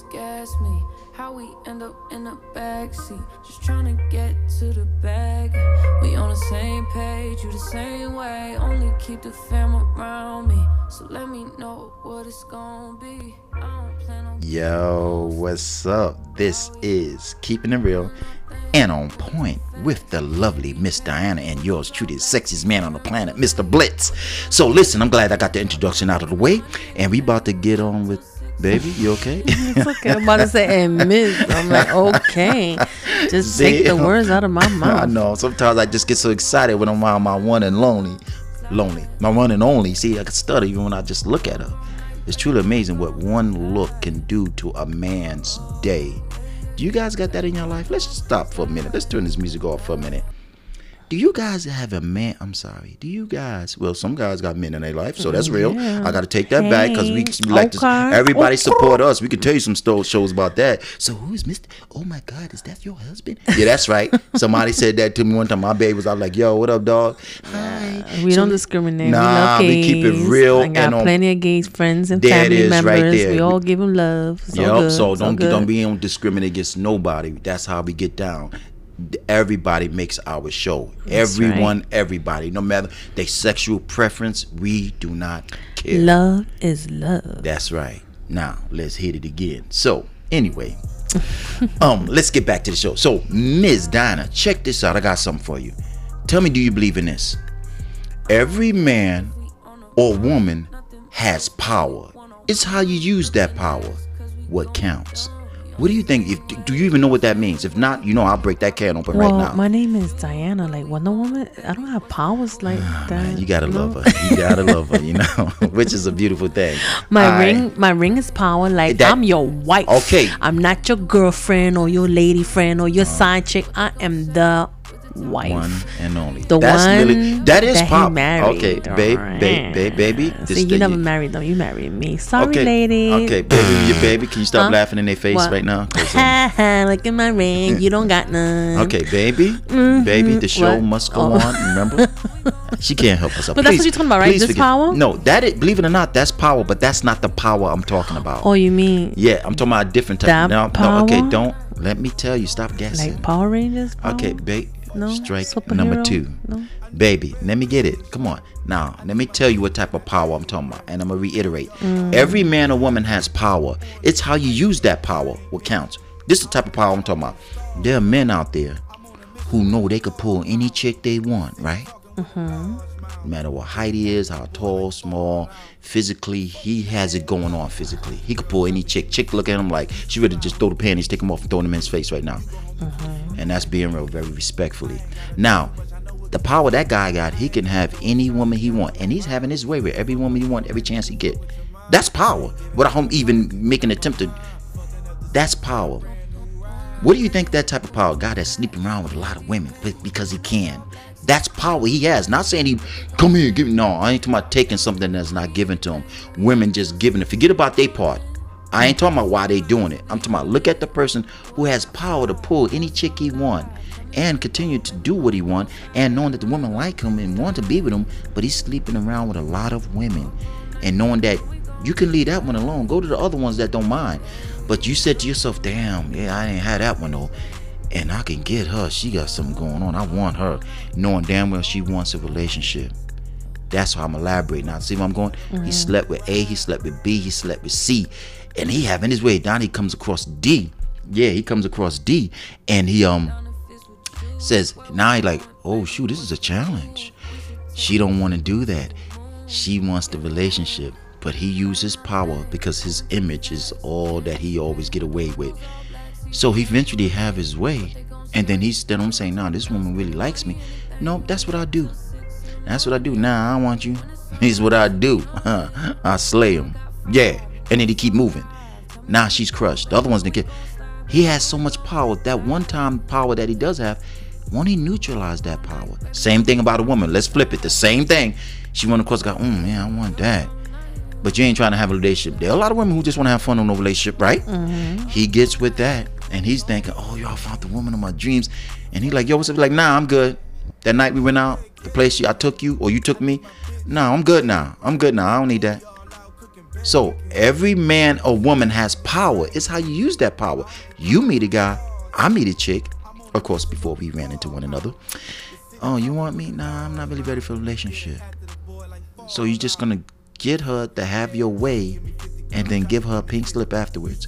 just gas me. How we end up in the backseat, just trying to get to the bag. We on the same page, you the same way. Only keep the fam around me, so let me know what it's gonna be. Yo, what's up? This is Keeping It Real and on point with the lovely Miss Diana and yours truly, the sexiest man on the planet, Mr. Blitz. So listen, I'm glad I got the introduction out of the way, and we about to get on with baby. You okay? It's okay. I'm about to say and miss. I'm like, okay. Just take the words out of my mouth. I know. Sometimes I just get so excited when I'm around my one and lonely, lonely, my one and only. See, I can stutter even when I just look at her. It's truly amazing what one look can do to a man's day. Do you guys got that in your life? Let's stop for a minute. Let's turn this music off for a minute. Do you guys have a man? I'm sorry. Do you guys? Well, some guys got men in their life, so that's real. Yeah. I got to take that back because we, Hey, we like to. Everybody okay. support us. We can tell you some shows about that. So who is Mister? Oh my God, is that your husband? Yeah, that's right. Somebody said that to me one time. My baby was. Was like, Yo, what up, dog? Hi. We So- don't discriminate. Nah, we we keep it real I got and on- plenty of gays friends and There it family right members. there. We all give them love. So Yep. good. So don't good. don't be on discriminate against nobody. That's how we get down. Everybody makes our show. Everyone, everybody, no matter their sexual preference, we do not care. Love is love. That's right. Now let's hit it again. So anyway, um, let's get back to the show. So Ms. Dinah, check this out. I got something for you. Tell me, do you believe in this? Every man or woman has power. It's how you use that power what counts. What do you think? If do you even know what that means? If not, you know I'll break that can open Well, right now. my name is Diana. Like Wonder Woman. I don't have powers like that. Ah, Man, you gotta know? love her. You gotta love her. You know, which is a beautiful thing. My right. ring, my ring is power. Like That- I'm your wife. Okay. I'm not your girlfriend or your lady friend or your side chick. I am the wife. one and only. The That's one really that is that pop. married. Okay, babe, babe, babe, baby. This you never married them. You married me. Sorry, okay, lady. Okay, baby, your baby. Can you stop Huh? laughing in their face What? right now? Ha ha! Look at my ring. You don't got none. okay, baby, mm-hmm. baby. The show What? must go Oh. on. Remember, she can't help herself. But that's what you're talking about, right? please This forget- power? No, that is. Believe it or not, that's power. But that's not the power I'm talking about. Oh, you mean Yeah, I'm talking about a different type. That no, no, okay, don't let me tell you. Stop guessing. like Power Rangers? Power? Okay, babe. No? Strike Superhero? number two. No? Baby, let me get it. Come on. Now, let me tell you what type of power I'm talking about. And I'm going to reiterate. Mm. Every man or woman has power. It's how you use that power what counts. This is the type of power I'm talking about. There are men out there who know they could pull any chick they want, right? Mm-hmm. No matter what height he is, how tall, small, physically, he has it going on physically. He could pull any chick. Chick look at him like she ready to just throw the panties, take them off, and throw them in his face right now. Mm-hmm. And that's being real, very respectfully. Now, the power that guy got, he can have any woman he want, and he's having his way with every woman he want, every chance he get. That's power. Without him even making an attempt to. That's power. What do you think that type of power? Guy that's sleeping around with a lot of women because he can. That's power he has. Not saying he come here, give me. No, I ain't talking about taking something that's not given to him. Women just giving it. Forget about their part. I ain't talking about why they doing it. I'm talking about look at the person who has power to pull any chick he want and continue to do what he want and knowing that the women like him and want to be with him, but he's sleeping around with a lot of women and knowing that you can leave that one alone. Go to the other ones that don't mind. But you said to yourself, damn, yeah, I ain't had that one though. And I can get her. She got something going on. I want her. Knowing damn well she wants a relationship. That's how I'm elaborating. Now, see where I'm going? He slept with A, he slept with B, he slept with C. And he having his way down. He comes across D. Yeah, he comes across D. And he um says, now he like, oh shoot, this is a challenge. She don't want to do that. She wants the relationship. But he uses power because his image is all that he always get away with. So he eventually have his way. And then he's then I'm saying, nah, this woman really likes me. No, that's what I do. That's what I do. Nah, I want you. Here's what I do. I slay him. Yeah. And then he keep moving. Now she's crushed. The other ones didn't get. He has so much power. That one time power that he does have, won't he neutralize that power? Same thing about a woman. Let's flip it. The same thing. She went across, got, mm, man, I want that. But you ain't trying to have a relationship. There are a lot of women who just want to have fun on a relationship, right? Mm-hmm. He gets with that, and he's thinking, "Oh, y'all found the woman of my dreams," and he like, "Yo, what's up?" Like, "Nah, I'm good." That night we went out, the place you, I took you or you took me. Nah, I'm good now. I'm good now. I don't need that. So every man or woman has power. It's how you use that power. You meet a guy, I meet a chick. Of course, before we ran into one another. Oh, you want me? Nah, I'm not really ready for a relationship. So you're just gonna get her to have your way and then give her a pink slip afterwards.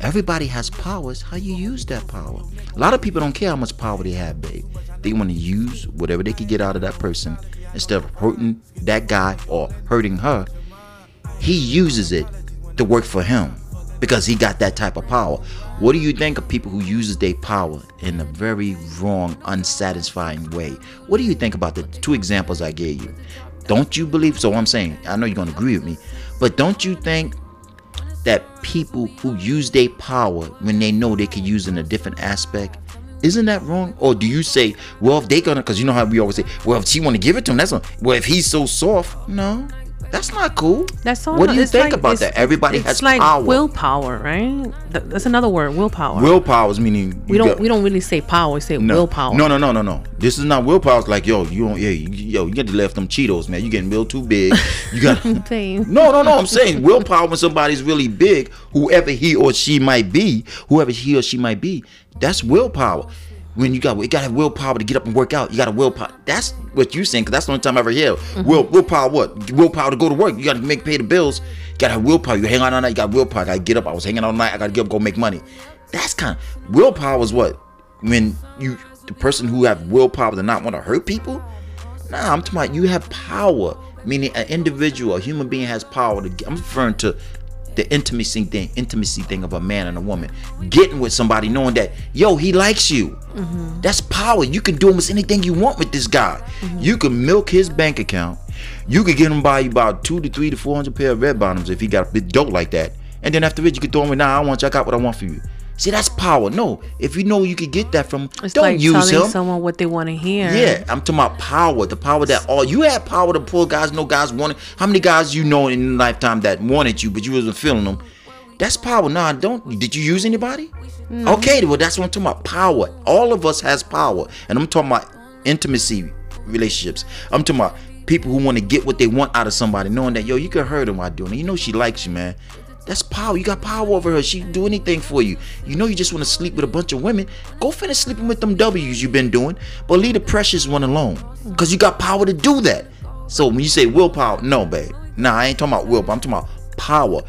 Everybody has powers. How you use that power? A lot of people don't care how much power they have, babe. They want to use whatever they can get out of that person instead of hurting that guy or hurting her. He uses it to work for him because he got that type of power. What do you think of people who uses their power in a very wrong, unsatisfying way? What do you think about the two examples I gave you? Don't you believe? So I'm saying, I know you're gonna agree with me, but don't you think that people who use their power when they know they can use in a different aspect isn't that wrong or do you say well if they gonna because you know how we always say well if she want to give it to him that's not well if he's so soft no that's not cool. That's all. What do you think like- about that? Everybody it's has like power. willpower, right? That's another word, willpower. Willpower is meaning we don't got- we don't really say power. We say no, willpower. No, no, no, no, no. This is not willpower. It's like yo, you don't. Yeah, you, yo, you get to left them Cheetos, man. You getting real too big. You got. No, no, no. I'm saying willpower when somebody's really big, whoever he or she might be, whoever he or she might be, that's willpower. When you got, you gotta have willpower to get up and work out. You got to willpower. That's what you saying, because that's the only time I ever hear. Mm-hmm. Will willpower what? Willpower to go to work. You got to make pay the bills. You got to have willpower. You hang out all night. You got willpower. I got to get up. I was hanging out all night. I got to get up, go make money. That's kind of willpower is what when you the person who have willpower to not want to hurt people. Nah, I'm talking about you have power, meaning an individual, a human being has power to. I'm referring to the intimacy thing, intimacy thing of a man and a woman, getting with somebody, knowing that yo he likes you. Mm-hmm. That's power. You can do almost anything you want with this guy. Mm-hmm. You can milk his bank account. You could get him buy you about two to three to four hundred pair of red bottoms if he got a big dope like that. And then after it, you could throw him in. Nah, I want you. I got what I want for you. See, that's power. No, if you know you could get that from, It's don't like use telling him. someone what they want to hear. Yeah, I'm talking about power. The power that all you had power to pull guys. No guys wanted. How many guys you know in your lifetime that wanted you, but you wasn't feeling them? That's power. Nah, don't. Did you use anybody? Okay, well that's what I'm talking about. Power. All of us has power, and I'm talking about intimacy relationships. I'm talking about people who want to get what they want out of somebody, knowing that yo, you can hurt them while doing it. You know she likes you, man. That's power. You got power over her. She do anything for you. You know you just want to sleep with a bunch of women. Go finish sleeping with them W's you've been doing. But leave the precious one alone. Cause you got power to do that. So when you say willpower, no, babe. Nah, I ain't talking about willpower. I'm talking about power.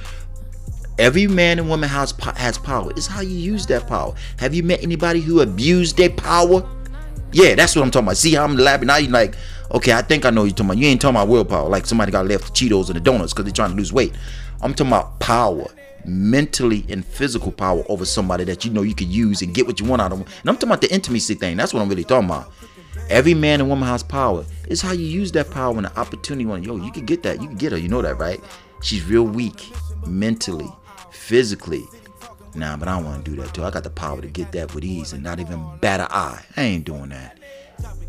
Every man and woman has has power. It's how you use that power. Have you met anybody who abused their power? Yeah, that's what I'm talking about. See how I'm labbing? Now you like, okay, I think I know you're talking about. You ain't talking about willpower. Like somebody got left the Cheetos and the donuts because they're trying to lose weight. I'm talking about power, mentally and physical power over somebody that you know you could use and get what you want out of them. And I'm talking about the intimacy thing. That's what I'm really talking about. Every man and woman has power. It's how you use that power when the opportunity when yo, you can get that. You can get her. You know that, right? She's real weak mentally, physically. Nah, but I don't want to do that too. I got the power to get that with ease and not even bat an eye. I ain't doing that.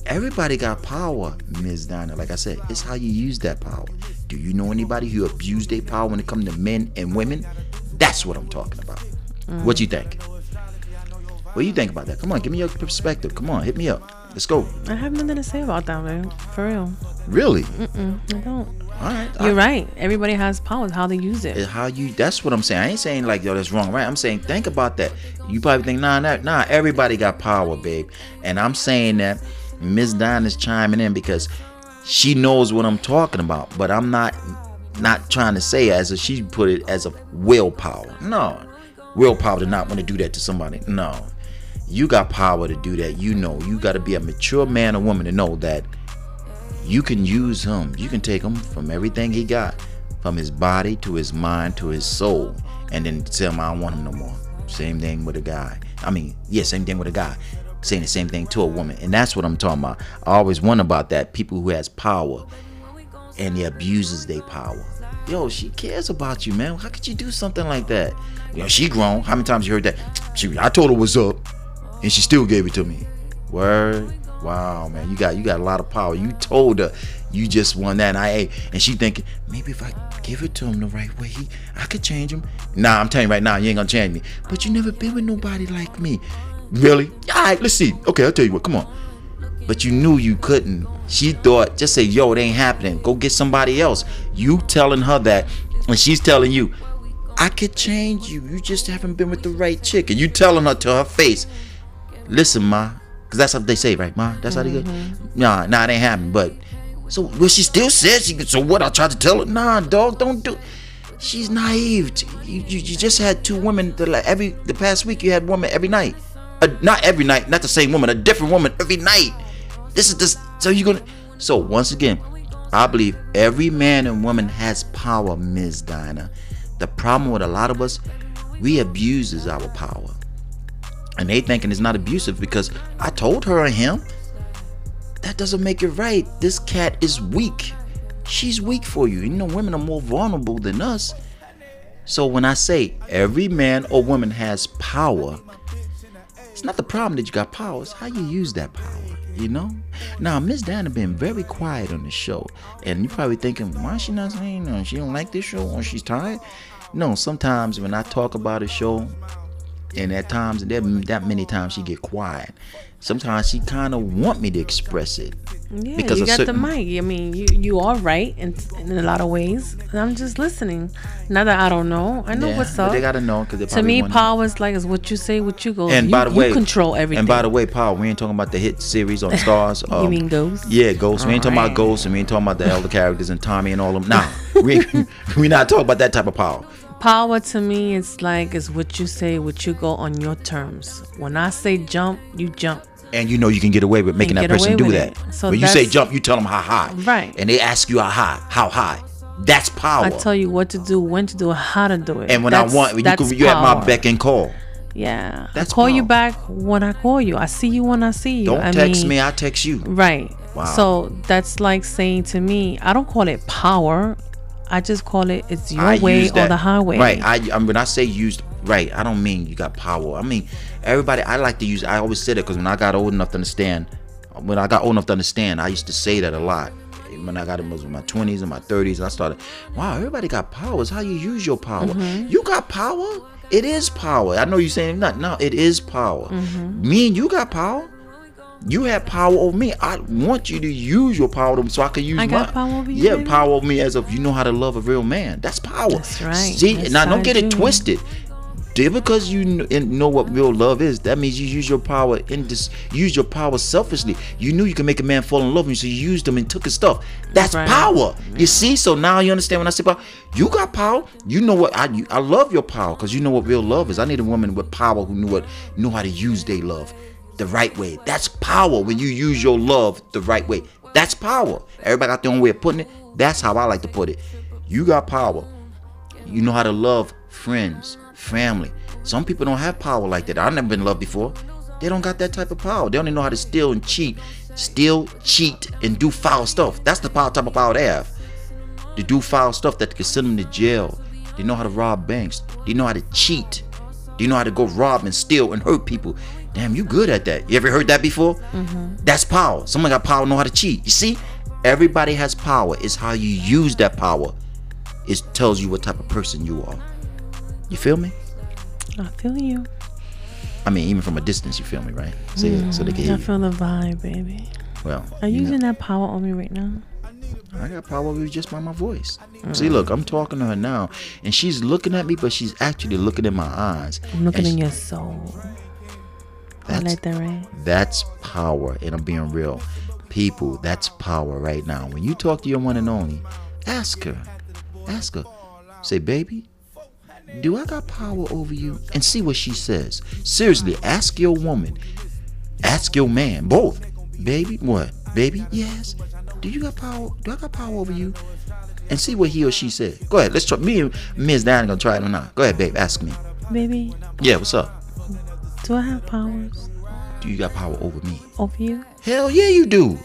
Everybody got power, Ms. Dinah. Like I said, it's how you use that power. Do you know anybody who abused their power when it comes to men and women? That's what I'm talking about. Mm. What you think? What do you think about that? Come on, give me your perspective. Come on, hit me up. Let's go. I have nothing to say about that, man. For real, Really? I don't. All right. You're I- right. Everybody has powers. How they use it. how you that's what I'm saying. I ain't saying like yo that's wrong, right? I'm saying think about that. You probably think nah nah nah everybody got power, babe. And I'm saying that Miss Dinah's chiming in because she knows what I'm talking about, but I'm not not trying to say as if she put it as a willpower. No. Willpower to not want to do that to somebody. No. You got power to do that. You know, you got to be a mature man or woman to know that you can use him. You can take him from everything he got, from his body to his mind to his soul, and then tell him I don't want him no more. Same thing with a guy. I mean, yeah, same thing with a guy. Saying the same thing to a woman, and that's what I'm talking about. I always wonder about that. People who has power and he abuses their power. Yo, she cares about you, man. How could you do something like that? You know, she grown. How many times you heard that? She, I told her what's up, and she still gave it to me. Word. Wow, man, you got you got a lot of power. You told her you just won that, and I and she thinking maybe if I give it to him the right way, he, I could change him. Nah, I'm telling you right now, you ain't gonna change me. But you never been with nobody like me. Really? All right, let's see. Okay, I'll tell you what. Come on. But you knew you couldn't. She thought, just say, yo, it ain't happening. Go get somebody else. You telling her that and she's telling you, I could change you. You just haven't been with the right chick. And you telling her to her face, listen, ma, because that's what they say, right, ma? That's how they go. Mm-hmm. Nah, nah, it ain't happening. But so, well, she still says she. So what? I tried to tell her, nah, dog, don't do. She's naive. You, you, you just had two women. The, like, every the past week, you had woman every night. Uh, not every night, not the same woman, a different woman every night. This is this. So you're gonna. So once again, I believe every man and woman has power, Ms. Dinah. The problem with a lot of us, we abuses our power. And they thinking it's not abusive because I told her and him. That doesn't make it right. This cat is weak. She's weak for you. You know, women are more vulnerable than us. So when I say every man or woman has power, it's not the problem that you got power, it's how you use that power, you know? Now, Miss Dana been very quiet on the show, and you're probably thinking, why she not saying no? She don't like this show or she's tired? No, sometimes when I talk about a show, and at times, and that many times she get quiet. Sometimes she kind of want me to express it. Yeah, Because you got certain- the mic. I mean, you you are right in, in a lot of ways. And I'm just listening. now that I don't know. I know Yeah, what's up. they gotta know because to me, power is like is what you say, what you go. And you, by the you way, control everything. And by the way, Paul, we ain't talking about the hit series on Starz. You um, mean Ghost? Yeah, Ghost. We ain't talking about ghosts and we ain't talking about the elder characters and Tommy and all of them. Nah, we we not talking about that type of power. Power to me is like is what you say, what you go on your terms. When I say jump, you jump. And you know you can get away with making that person do that. it. So when you say jump, you tell them how high. Right. And they ask you how high, how high. That's power. I tell you what to do, when to do it, how to do it. and when That's- I want, you can, you at my power. beck and call. Yeah, That's I call you back when I call you. I see you when I see you. Don't I text mean, me, I text you. Right. Wow. So that's like saying to me, I don't call it power. I just call it it's your I way or the highway. Right. I, I when I say used right, I don't mean you got power. I mean everybody. I like to use. I always said it because when I got old enough to understand, when I got old enough to understand, I used to say that a lot. When I got in my twenties and my thirties, I started. Wow, everybody got power. It's how you use your power. Mm-hmm. You got power. It is power. I know you're saying not. No, it is power. Mm-hmm. Me and you got power. You have power over me. I want you to use your power to- so I can use I mine. power over you, Yeah, baby? power over me as if you know how to love a real man. That's power. That's right. See, Yes, now don't I get it twisted. Just because you know what real love is, that means you use your power in this. Use your power selfishly. You knew you can make a man fall in love with you, so you used him and took his stuff. That's Right. power. You see. So now you understand when I say power. You got power. You know what I. You, I love your power because you know what real love is. I need a woman with power who knew what knew how to use their love the right way. That's power when you use your love the right way. That's power. Everybody got their own way of putting it. That's how I like to put it. You got power. You know how to love friends, family. Some people don't have power like that. I've never been loved before. They don't got that type of power. They only know how to steal and cheat, steal, cheat, and do foul stuff. That's the power type of power they have. To do foul stuff that can send them to jail. They know how to rob banks. They know how to cheat. They know how to go rob and steal and hurt people. Damn, you good at that. You ever heard that before? Mm-hmm. That's power. Someone got power, know how to cheat. You see, everybody has power. It's how you use that power. It tells you what type of person you are. You feel me? I feel you. I mean, even from a distance, you feel me, right? Say it so they can mm, hear I you. feel the vibe, baby. Well, Are you you know, using that power on me right now? I got power over you just by my voice. Mm. See, look, I'm talking to her now, and she's looking at me, but she's actually looking in my eyes. I'm looking in she- your soul. I That's like that, right? That's power, and I'm being real. People, that's power right now. When you talk to your one and only, ask her. Ask her. Say, baby, do I got power over you? And see what she says. Seriously, ask your woman. Ask your man. Both. Baby, what? Baby, yes. Do you got power? Do I got power over you? And see what he or she said. Go ahead. Let's try. Me and Ms. Diana gonna try it or not. Go ahead, babe. Ask me. Baby, Yeah, what's up? Do I have powers Do you got power over me? over you? Hell yeah, you do.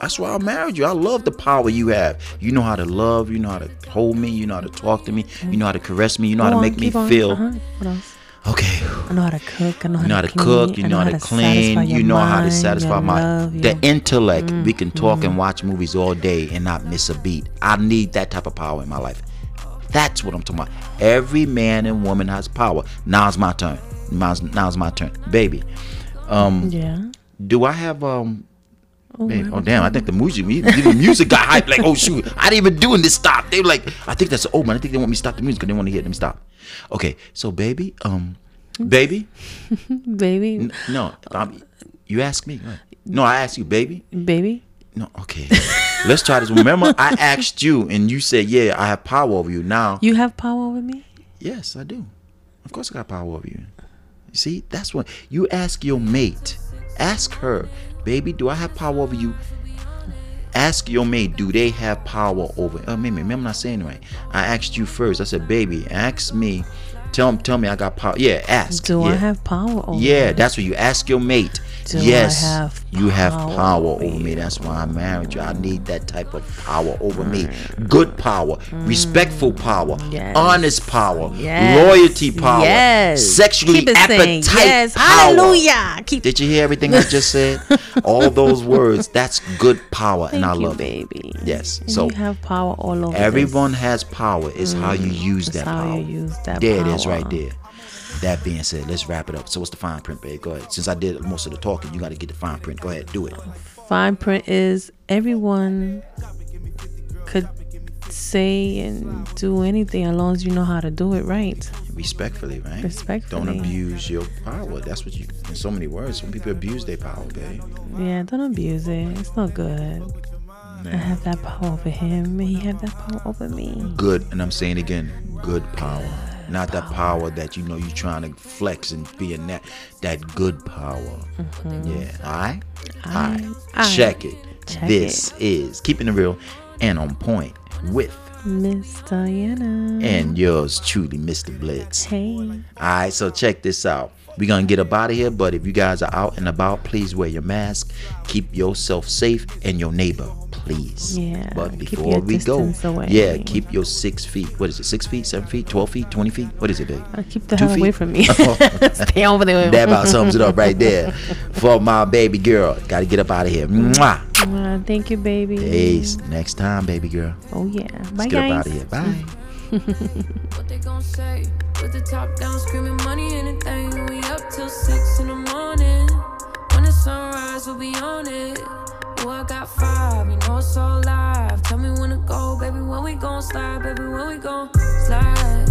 That's why I married you. I love the power you have. You know how to love. You know how to hold me. You know how to talk to me. You know how to caress me. You know how to on, make me on. feel Uh-huh. What else? okay. I know how to cook. I know how You know how to clean. cook. You know how to clean. You know how to satisfy my love, the intellect. We can talk and watch movies all day and not miss a beat. I need that type of power in my life. That's what I'm talking about. Every man and woman has power. Now's my turn. Now's, now's my turn, baby. Um, Yeah. do I have um Man, oh damn! I think the music, the music got hyped. Like, oh shoot, I didn't even doing this. Stop. They were like, I think that's old man. I think they want me to stop the music because they want to hear them stop. Okay, so baby, um, baby, baby, N- no, um, you ask me. No, I asked you, baby. baby. No, okay. Let's try this. Remember, I asked you, and you said, "Yeah, I have power over you." Now, You have power over me. yes, I do. Of course, I got power over you. You see, that's what you ask your mate. Ask her, baby, do I have power over you? Ask your mate, do they have power over? Oh, maybe, maybe I'm not saying right. I asked you first. I said, baby, ask me. Tell tell me I got power. Yeah, ask. Do yeah. I have power over? Yeah, that's what you ask your mate. Do yes, have you have power power over me. That's why I married you. I need that type of power over me. Good power, respectful power, Mm. Yes. honest power, Yes. loyalty power, Yes. sexually it appetite yes. power. Hallelujah. Keep Did you hear everything I just said? All those words. That's good power, and I Thank you, love it. baby. Yes. And So you have power all over. everyone has power. It's how you use It's that how power. you use that There it is, right there. That being said, let's wrap it up. So what's the fine print, babe? Go ahead. Since I did most of the talking, you got to get the fine print. Go ahead, do it. Fine print is everyone could say and do anything as long as you know how to do it right. Respectfully, right? Respectfully. Don't abuse your power. That's what you. In so many words, some people abuse their power, babe. Yeah, don't abuse it. It's not good. I have that power over him, and he have that power over me. Good, and I'm saying again, good power. Not that power that you know you're trying to flex and be in that that good power. Yeah. All right. All right. Mm-hmm. Check it. Check this is keeping it real and on point with Miss Diana. and yours truly, Mr. Blitz. hey. All right, so check this out. We're going to get up out of here, but if you guys are out and about, please wear your mask. Keep yourself safe and your neighbor, please. Yeah, But keep before your we go, away. yeah, keep your six feet. What is it? Six feet, seven feet, 12 feet, 20 feet? What is it, babe? Uh, keep the Two hell away feet? from me. Stay over there. That about sums it up right there. For my baby girl. Got to get up out of here. Mwah. Uh, thank you, baby. Peace. Next time, baby girl. Oh yeah. Bye, Let's get guys. up out of here. Bye. What they gon' say? With the top down, screaming money, anything. We up till six in the morning. When the sunrise, we'll be on it. Oh, I got five, you know it's all live. Tell me when to go, baby. When we gon' slide, baby. When we gon' slide.